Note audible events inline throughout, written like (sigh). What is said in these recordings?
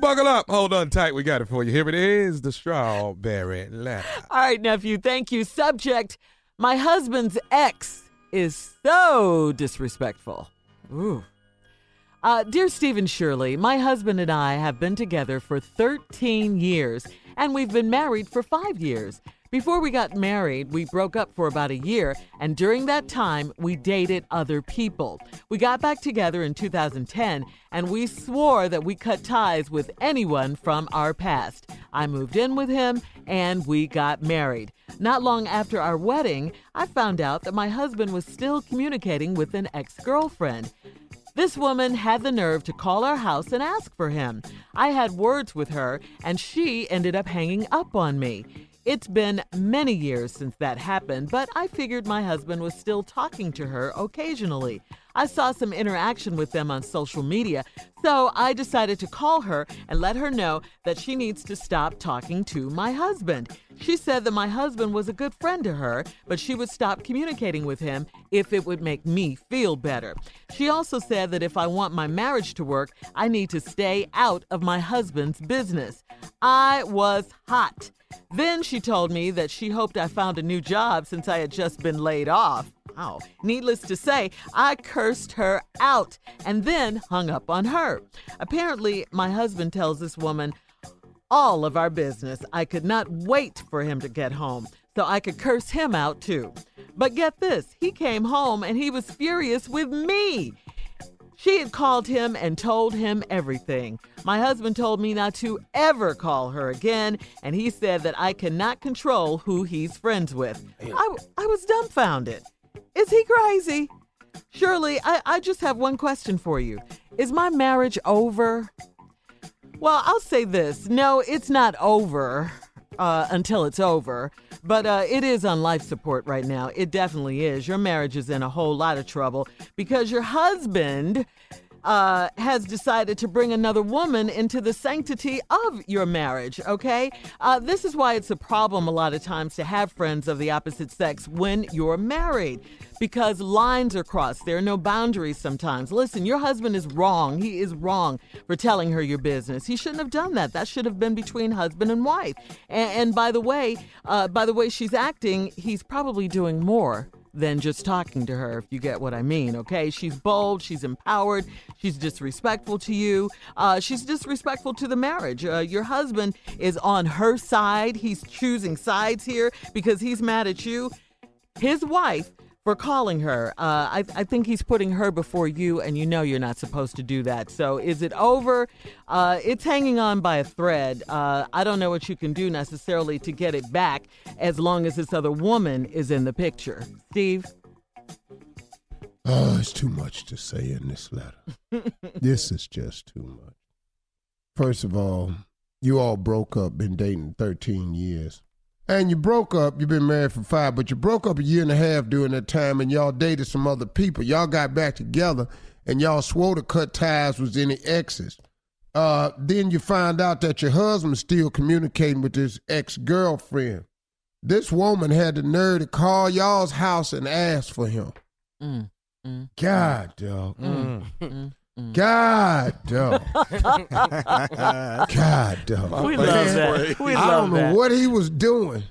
Buckle up. Hold on tight. We got it for you. Here it is the strawberry letter. All right, nephew. Thank you. Subject My husband's ex is so disrespectful. Ooh. Uh, dear Stephen Shirley, my husband and I have been together for 13 years, and we've been married for five years. Before we got married, we broke up for about a year, and during that time, we dated other people. We got back together in 2010, and we swore that we cut ties with anyone from our past. I moved in with him, and we got married. Not long after our wedding, I found out that my husband was still communicating with an ex girlfriend. This woman had the nerve to call our house and ask for him. I had words with her, and she ended up hanging up on me. It's been many years since that happened, but I figured my husband was still talking to her occasionally. I saw some interaction with them on social media, so I decided to call her and let her know that she needs to stop talking to my husband. She said that my husband was a good friend to her, but she would stop communicating with him if it would make me feel better. She also said that if I want my marriage to work, I need to stay out of my husband's business. I was hot. Then she told me that she hoped I found a new job since I had just been laid off. Wow. Needless to say, I cursed her out and then hung up on her. Apparently, my husband tells this woman all of our business. I could not wait for him to get home so I could curse him out too. But get this, he came home and he was furious with me. She had called him and told him everything. My husband told me not to ever call her again, and he said that I cannot control who he's friends with. I, I was dumbfounded. Is he crazy? Shirley, I, I just have one question for you. Is my marriage over? Well, I'll say this no, it's not over uh, until it's over, but uh, it is on life support right now. It definitely is. Your marriage is in a whole lot of trouble because your husband uh, has decided to bring another woman into the sanctity of your marriage, okay? Uh, this is why it's a problem a lot of times to have friends of the opposite sex when you're married because lines are crossed. There are no boundaries sometimes. Listen, your husband is wrong. He is wrong for telling her your business. He shouldn't have done that. That should have been between husband and wife. And, and by the way, uh, by the way she's acting, he's probably doing more than just talking to her, if you get what I mean, okay? She's bold, she's empowered, she's disrespectful to you, uh, she's disrespectful to the marriage. Uh, your husband is on her side, he's choosing sides here because he's mad at you. His wife for calling her. Uh, I, I, think he's putting her before you, and you know you're not supposed to do that. So is it over? Uh, it's hanging on by a thread. Uh, I don't know what you can do necessarily to get it back as long as this other woman is in the picture. Steve? Oh, it's too much to say in this letter. (laughs) this is just too much. First of all, you all broke up, been dating 13 years. And you broke up, you've been married for five, but you broke up a year and a half during that time and y'all dated some other people. Y'all got back together and y'all swore to cut ties with any exes. Uh, then you find out that your husband's still communicating with his ex girlfriend. This woman had the nerve to call y'all's house and ask for him. Mm, mm, God, dog. Mm, mm, mm. God, dog. (laughs) God, dog. We love that. We I love don't know that. what he was doing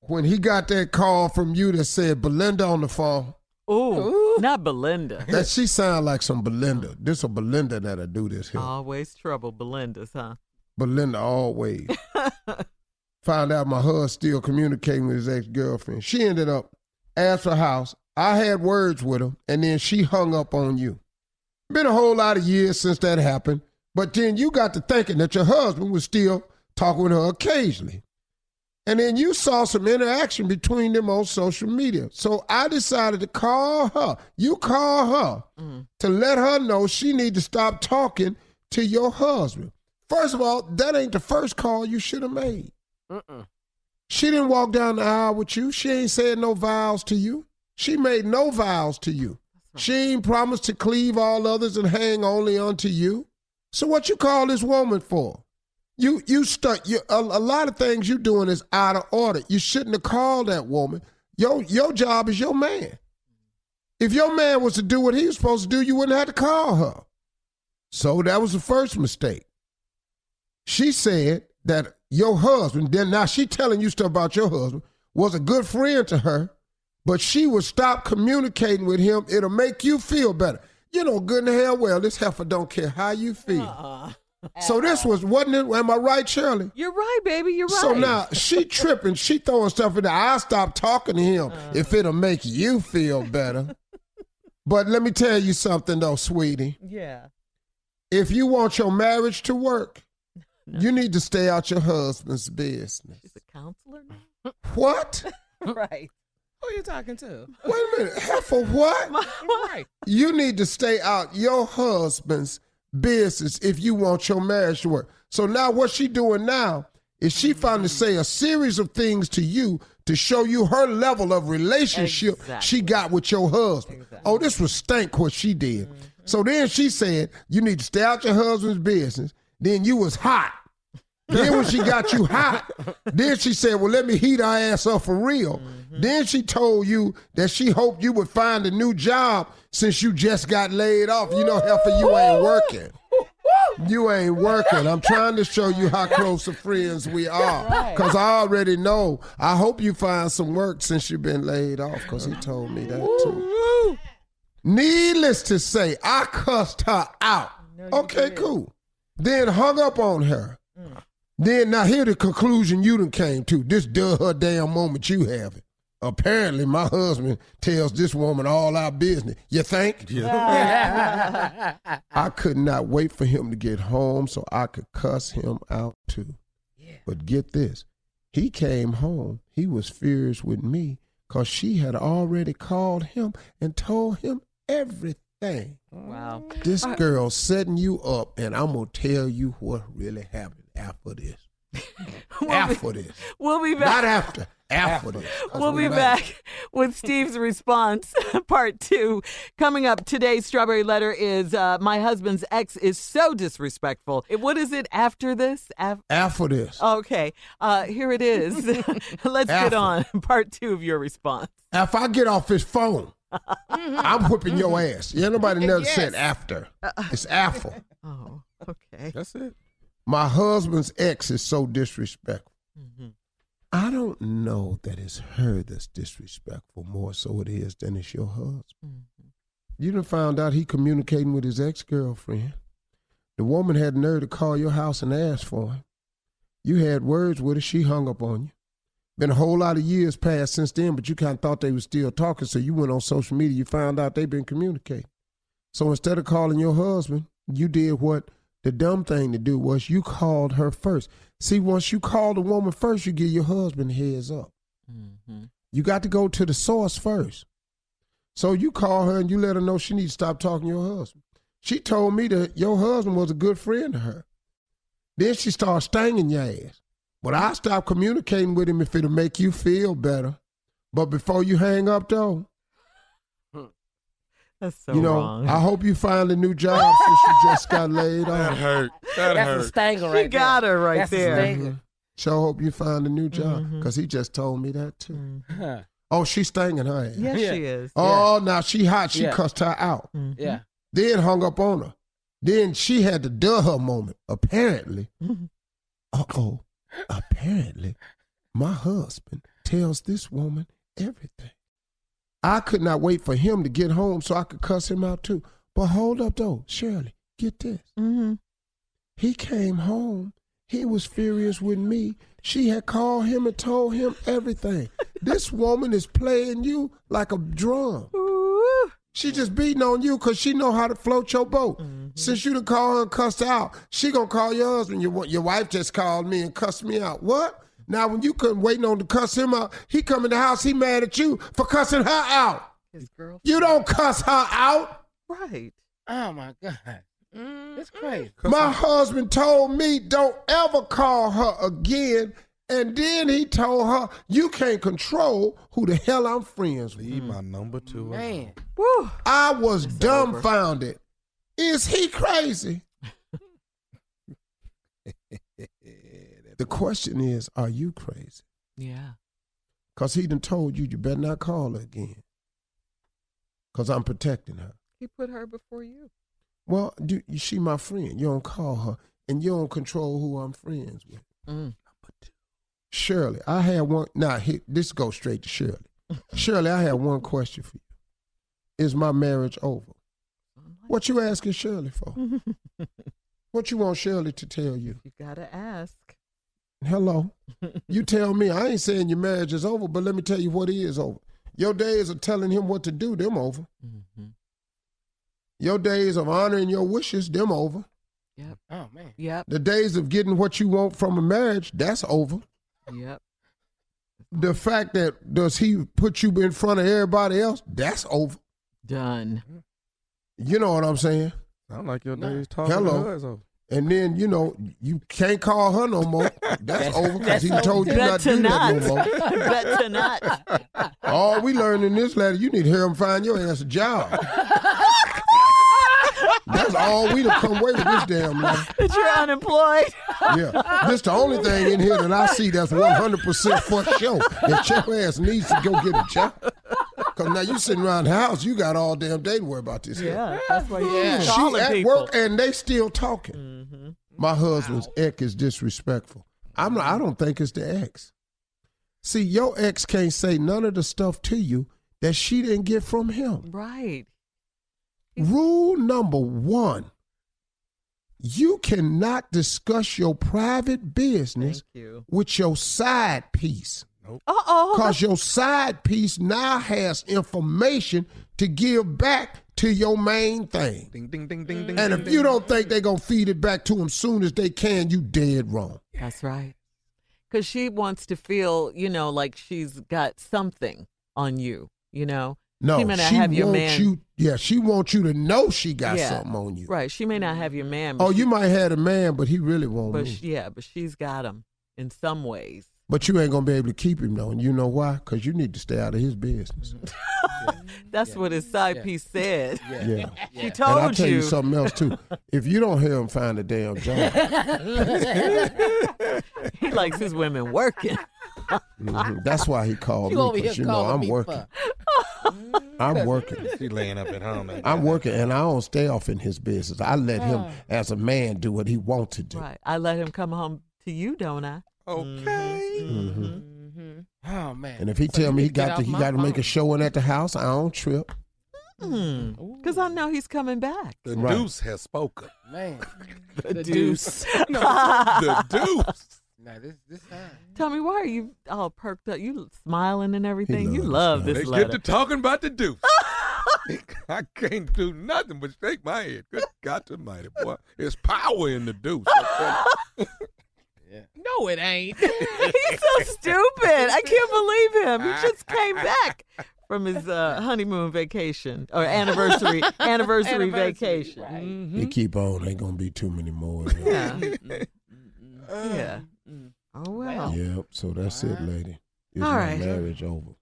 when he got that call from you that said Belinda on the phone. Ooh, not Belinda. That she sound like some Belinda. This a Belinda that'll do this here. Always trouble, Belinda's, huh? Belinda always. (laughs) Found out my husband still communicating with his ex girlfriend. She ended up at her house. I had words with her, and then she hung up on you. Been a whole lot of years since that happened, but then you got to thinking that your husband was still talking with her occasionally. And then you saw some interaction between them on social media. So I decided to call her. You call her Mm. to let her know she need to stop talking to your husband. First of all, that ain't the first call you should have made. She didn't walk down the aisle with you. She ain't said no vows to you. She made no vows to you. She ain't promised to cleave all others and hang only unto you. So what you call this woman for? You you stuck. You, a, a lot of things you doing is out of order. You shouldn't have called that woman. Your your job is your man. If your man was to do what he was supposed to do, you wouldn't have to call her. So that was the first mistake. She said that your husband, then now she telling you stuff about your husband, was a good friend to her, but she would stop communicating with him. It'll make you feel better. You know, good and hell well, this heifer don't care how you feel. Uh-uh. So this was, wasn't it? Am I right, Shirley? You're right, baby. You're right. So now she (laughs) tripping, she throwing stuff in there. I'll stop talking to him uh-huh. if it'll make you feel better. but let me tell you something though, sweetie. Yeah. If you want your marriage to work, (laughs) you need to stay out your husband's business. She's a counselor now. What? (laughs) right. Who you talking to? Wait a minute. For what? (laughs) right. You need to stay out your husband's business if you want your marriage to work. So now what she doing now is she finally mm. say a series of things to you to show you her level of relationship Exactly. she got with your husband. Oh, this was stank what she did. Mm-hmm. So then she said, you need to stay out your husband's business. Then you was hot. Then when she got you hot, then she said, "Well, let me heat her ass up for real." Then she told you that she hoped you would find a new job since you just got laid off. You know, heifer, you ain't working. You ain't working. I'm trying to show you how close of friends we are. Cause I already know. I hope you find some work since you've been laid off. Cause he told me that too. Needless to say, I cussed her out. Okay, cool. Then hung up on her. Then now here the conclusion you done came to. This duh her damn moment you having. Apparently, my husband tells this woman all our business. You think? (laughs) I could not wait for him to get home so I could cuss him out too. But get this. He came home. He was furious with me because she had already called him and told him everything. Wow. This uh, girl setting you up, and I'm going to tell you what really happened after this. (laughs) after this. We'll be back. Not after. After this. We'll be back with Steve's response, (laughs) part two. Coming up, today's strawberry letter is uh, My husband's ex is so disrespectful. What is it after this? Af- After this. okay, uh, here it is. (laughs) Let's get on part two of your response. If I get off his phone, I'm whooping your ass. Yeah, nobody never said after. It's after. Oh, okay. That's it. My husband's ex is so disrespectful. Mm-hmm. I don't know that it's her that's disrespectful more so it is than it's your husband. Mm-hmm. You done found out he communicating with his ex girlfriend. The woman had nerve to call your house and ask for him. You had words with her, she hung up on you. Been a whole lot of years passed since then, but you kind of thought they were still talking, so you went on social media, you found out they've been communicating. So instead of calling your husband, you did what the dumb thing to do was you called her first. See, once you call the woman first, you give your husband heads up. Mm-hmm. You got to go to the source first. So you call her and you let her know she needs to stop talking to your husband. She told me that your husband was a good friend to her. Then she started stinging your ass. But I stopped communicating with him if it'll make you feel better. But before you hang up, though, That's so you know, wrong. I hope you find a new job (laughs) since you just got laid That off. hurt. That That's a hurt. stanger right she got her right That's a there. stanger. Sure hope you find a new job because he just told me that too. Mhm. (laughs) Oh, she's stinging her ass. Yes, Yeah. she is. Oh, now she hot. She Yeah. cussed her out. Mhm. Yeah. Then hung up on her. Then she had to duh her moment. Apparently, uh oh, apparently, my husband tells this woman everything. I could not wait for him to get home so I could cuss him out too. But hold up though, Shirley, get this. Mhm. He came home. He was furious with me. She had called him and told him everything. (laughs) this woman is playing you like a drum. Ooh. She just beating on you because she know how to float your boat. Since you done call her and cussed her out, she gonna call your husband. Your, your wife just called me and cussed me out. What? Now when you couldn't waiting on to cuss him out, he come in the house, he mad at you for cussing her out. His girl. You don't cuss her out. Right. Oh my God. It's mm-hmm. crazy. My husband told me don't ever call her again. And then he told her, you can't control who the hell I'm friends with. Leave my number two. Man. Woo. I was dumbfounded. Is he crazy? The question is, are you crazy? Yeah. Because he done told you you better not call her again. Because I'm protecting her. He put her before you. Well, do, you she my friend. You don't call her and you don't control who I'm friends with. Mm. Shirley, I had one. Now, here, this goes straight to Shirley. (laughs) Shirley, I have one question for you. Is my marriage over? What you asking Shirley for? (laughs) what you want Shirley to tell you? You gotta ask. Hello. (laughs) You tell me. I ain't saying your marriage is over, but let me tell you what is over. Your days of telling him what to do, them over. Mhm. Your days of honoring your wishes, them over. Yep. Oh man. Yep. The days of getting what you want from a marriage, that's over. Yep. The fact that does he put you in front of everybody else, that's over. Done. You know what I'm saying? Sound like your days talking Hello. To. And then, you know, you can't call her no more. (laughs) That's over because he told you not to to do that no more. Bet (laughs) to not. (laughs) All we learned in this letter, you need to hear him find your ass a job. That's all we done come away with this damn letter. That you're unemployed. Yeah. This the only thing in here that I see that's 100% for sure. That your ass needs to go get a job. Because now you sitting around the house, you got all damn day to worry about this. stuff. Yeah. That's why you're Yeah. She at people. work and they still talking. Mhm. My husband's ex is disrespectful. I'm not, I don't think it's the ex. See, your ex can't say none of the stuff to you that she didn't get from him. Right. Rule number one you cannot discuss your private business you. with your side piece. Uh oh. Because your side piece now has information to give back to your main thing. Ding, ding, ding, ding, ding. And ding, if you ding. don't think they're going to feed it back to them soon as they can, you dead wrong. That's right. Because she wants to feel, you know, like she's got something on you, you know? No, She may not she have your wants man- you. Yeah, she wants you to know she got Yeah. something on you. Right. She may not have your man. Oh, she- you might have a man, but he really won't. But she, yeah, but she's got him in some ways. But you ain't gonna be able to keep him though, and you know why? Because you need to stay out of his business. (laughs) That's what his side Yeah. piece said. Yeah. Yeah. She And I'll told tell you. you. something else too. If you don't hear him find a damn job, (laughs) he likes his women working. mhm, that's why he called (laughs) You me. Because you know I'm working. I'm working. She laying up at home. ain't I'm working, and I don't stay off in his business. I let him, as a man, do what he wants to do. Right. I let him come home to you, don't I? Okay. Mhm. Oh man. And if he So tell me he need to get got to, he got to make a phone. showing at the house, I don't trip. Mm. Because I know he's coming back. The Right. deuce has spoken. Man. (laughs) The deuce. (laughs) no. The deuce. Now this this time. Tell me, why are you all perked up? You smiling and everything. You love this this They letter. get to talking about the deuce. (laughs) I can't do nothing but shake my head. Good God Almighty, boy! There's power in the deuce. Yeah. No, it ain't. (laughs) He's so stupid. I can't believe him. He just came back from his uh, honeymoon vacation or anniversary (laughs) anniversary, Anniversary, vacation. right. Mhm. He keep on. Ain't gonna be too many more. you know. Yeah. yeah. Oh well. Yep. So that's it, lady. Is All my right. marriage over?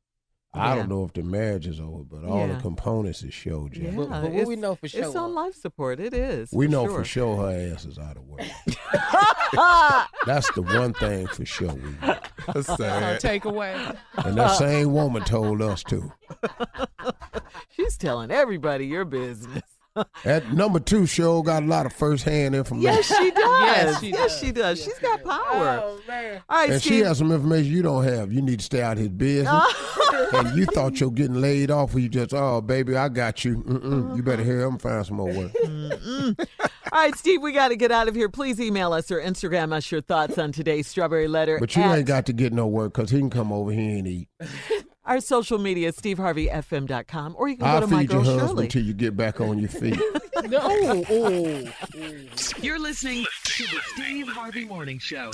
I don't know if the marriage is over, but all Yeah. the components is showed, Jack. Yeah, But- but what we know for sure It's on life support. It is. We know sure. for sure her ass is out of work. (laughs) (laughs) That's the one thing for sure we know. That's Our sad. takeaway. And that same woman told us too. (laughs) She's telling everybody your business. That number two show got a lot of first hand information. Yes, she does. Yes, she yes, does. she does. She's got oh, power. Oh man. All right, and she has some information you don't have. You need to stay out of his business. Oh. (laughs) and you thought you're getting laid off, or you just, oh, baby, I got you. Mm-mm. You better hear him find some more work. All right, Steve, we got to get out of here. Please email us or Instagram us your thoughts on today's strawberry letter. But you at ain't got to get no work because he can come over here and eat. (laughs) our social media, steveharveyfm.com, or you can I'll go to my feed your girl husband Shirley. till you get back on your feet. (laughs) No. Oh. (laughs) You're listening to the Steve Harvey Morning Show.